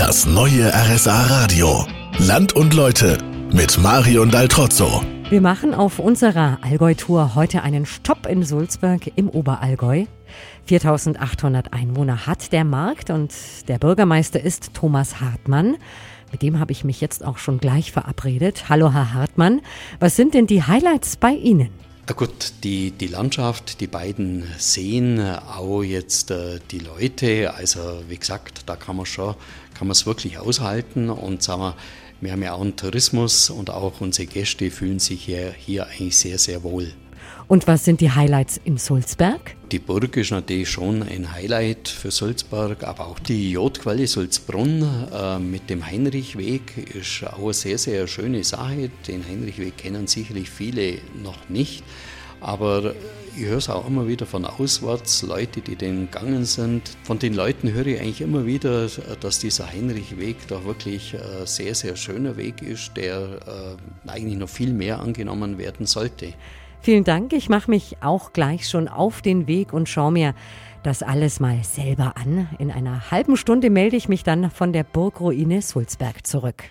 Das neue RSA Radio. Land und Leute mit Marion Daltrozzo. Wir machen auf unserer Allgäu-Tour heute einen Stopp in Sulzburg im Oberallgäu. 4800 Einwohner hat der Markt und der Bürgermeister ist Thomas Hartmann. Mit dem habe ich mich jetzt auch schon gleich verabredet. Hallo, Herr Hartmann. Was sind denn die Highlights bei Ihnen? Na gut, die, die Landschaft, die beiden Seen, auch jetzt äh, die Leute, also wie gesagt, da kann man schon, kann man es wirklich aushalten und sagen wir, wir haben ja auch einen Tourismus und auch unsere Gäste fühlen sich hier, hier eigentlich sehr, sehr wohl. Und was sind die Highlights im Sulzberg? Die Burg ist natürlich schon ein Highlight für Sulzberg, aber auch die Jodquelle Sulzbrunn äh, mit dem Heinrichweg ist auch eine sehr, sehr schöne Sache. Den Heinrichweg kennen sicherlich viele noch nicht. Aber ich höre es auch immer wieder von auswärts, Leute, die den gegangen sind. Von den Leuten höre ich eigentlich immer wieder, dass dieser Heinrichweg doch wirklich ein sehr, sehr schöner Weg ist, der äh, eigentlich noch viel mehr angenommen werden sollte. Vielen Dank. Ich mache mich auch gleich schon auf den Weg und schaue mir das alles mal selber an. In einer halben Stunde melde ich mich dann von der Burgruine Sulzberg zurück.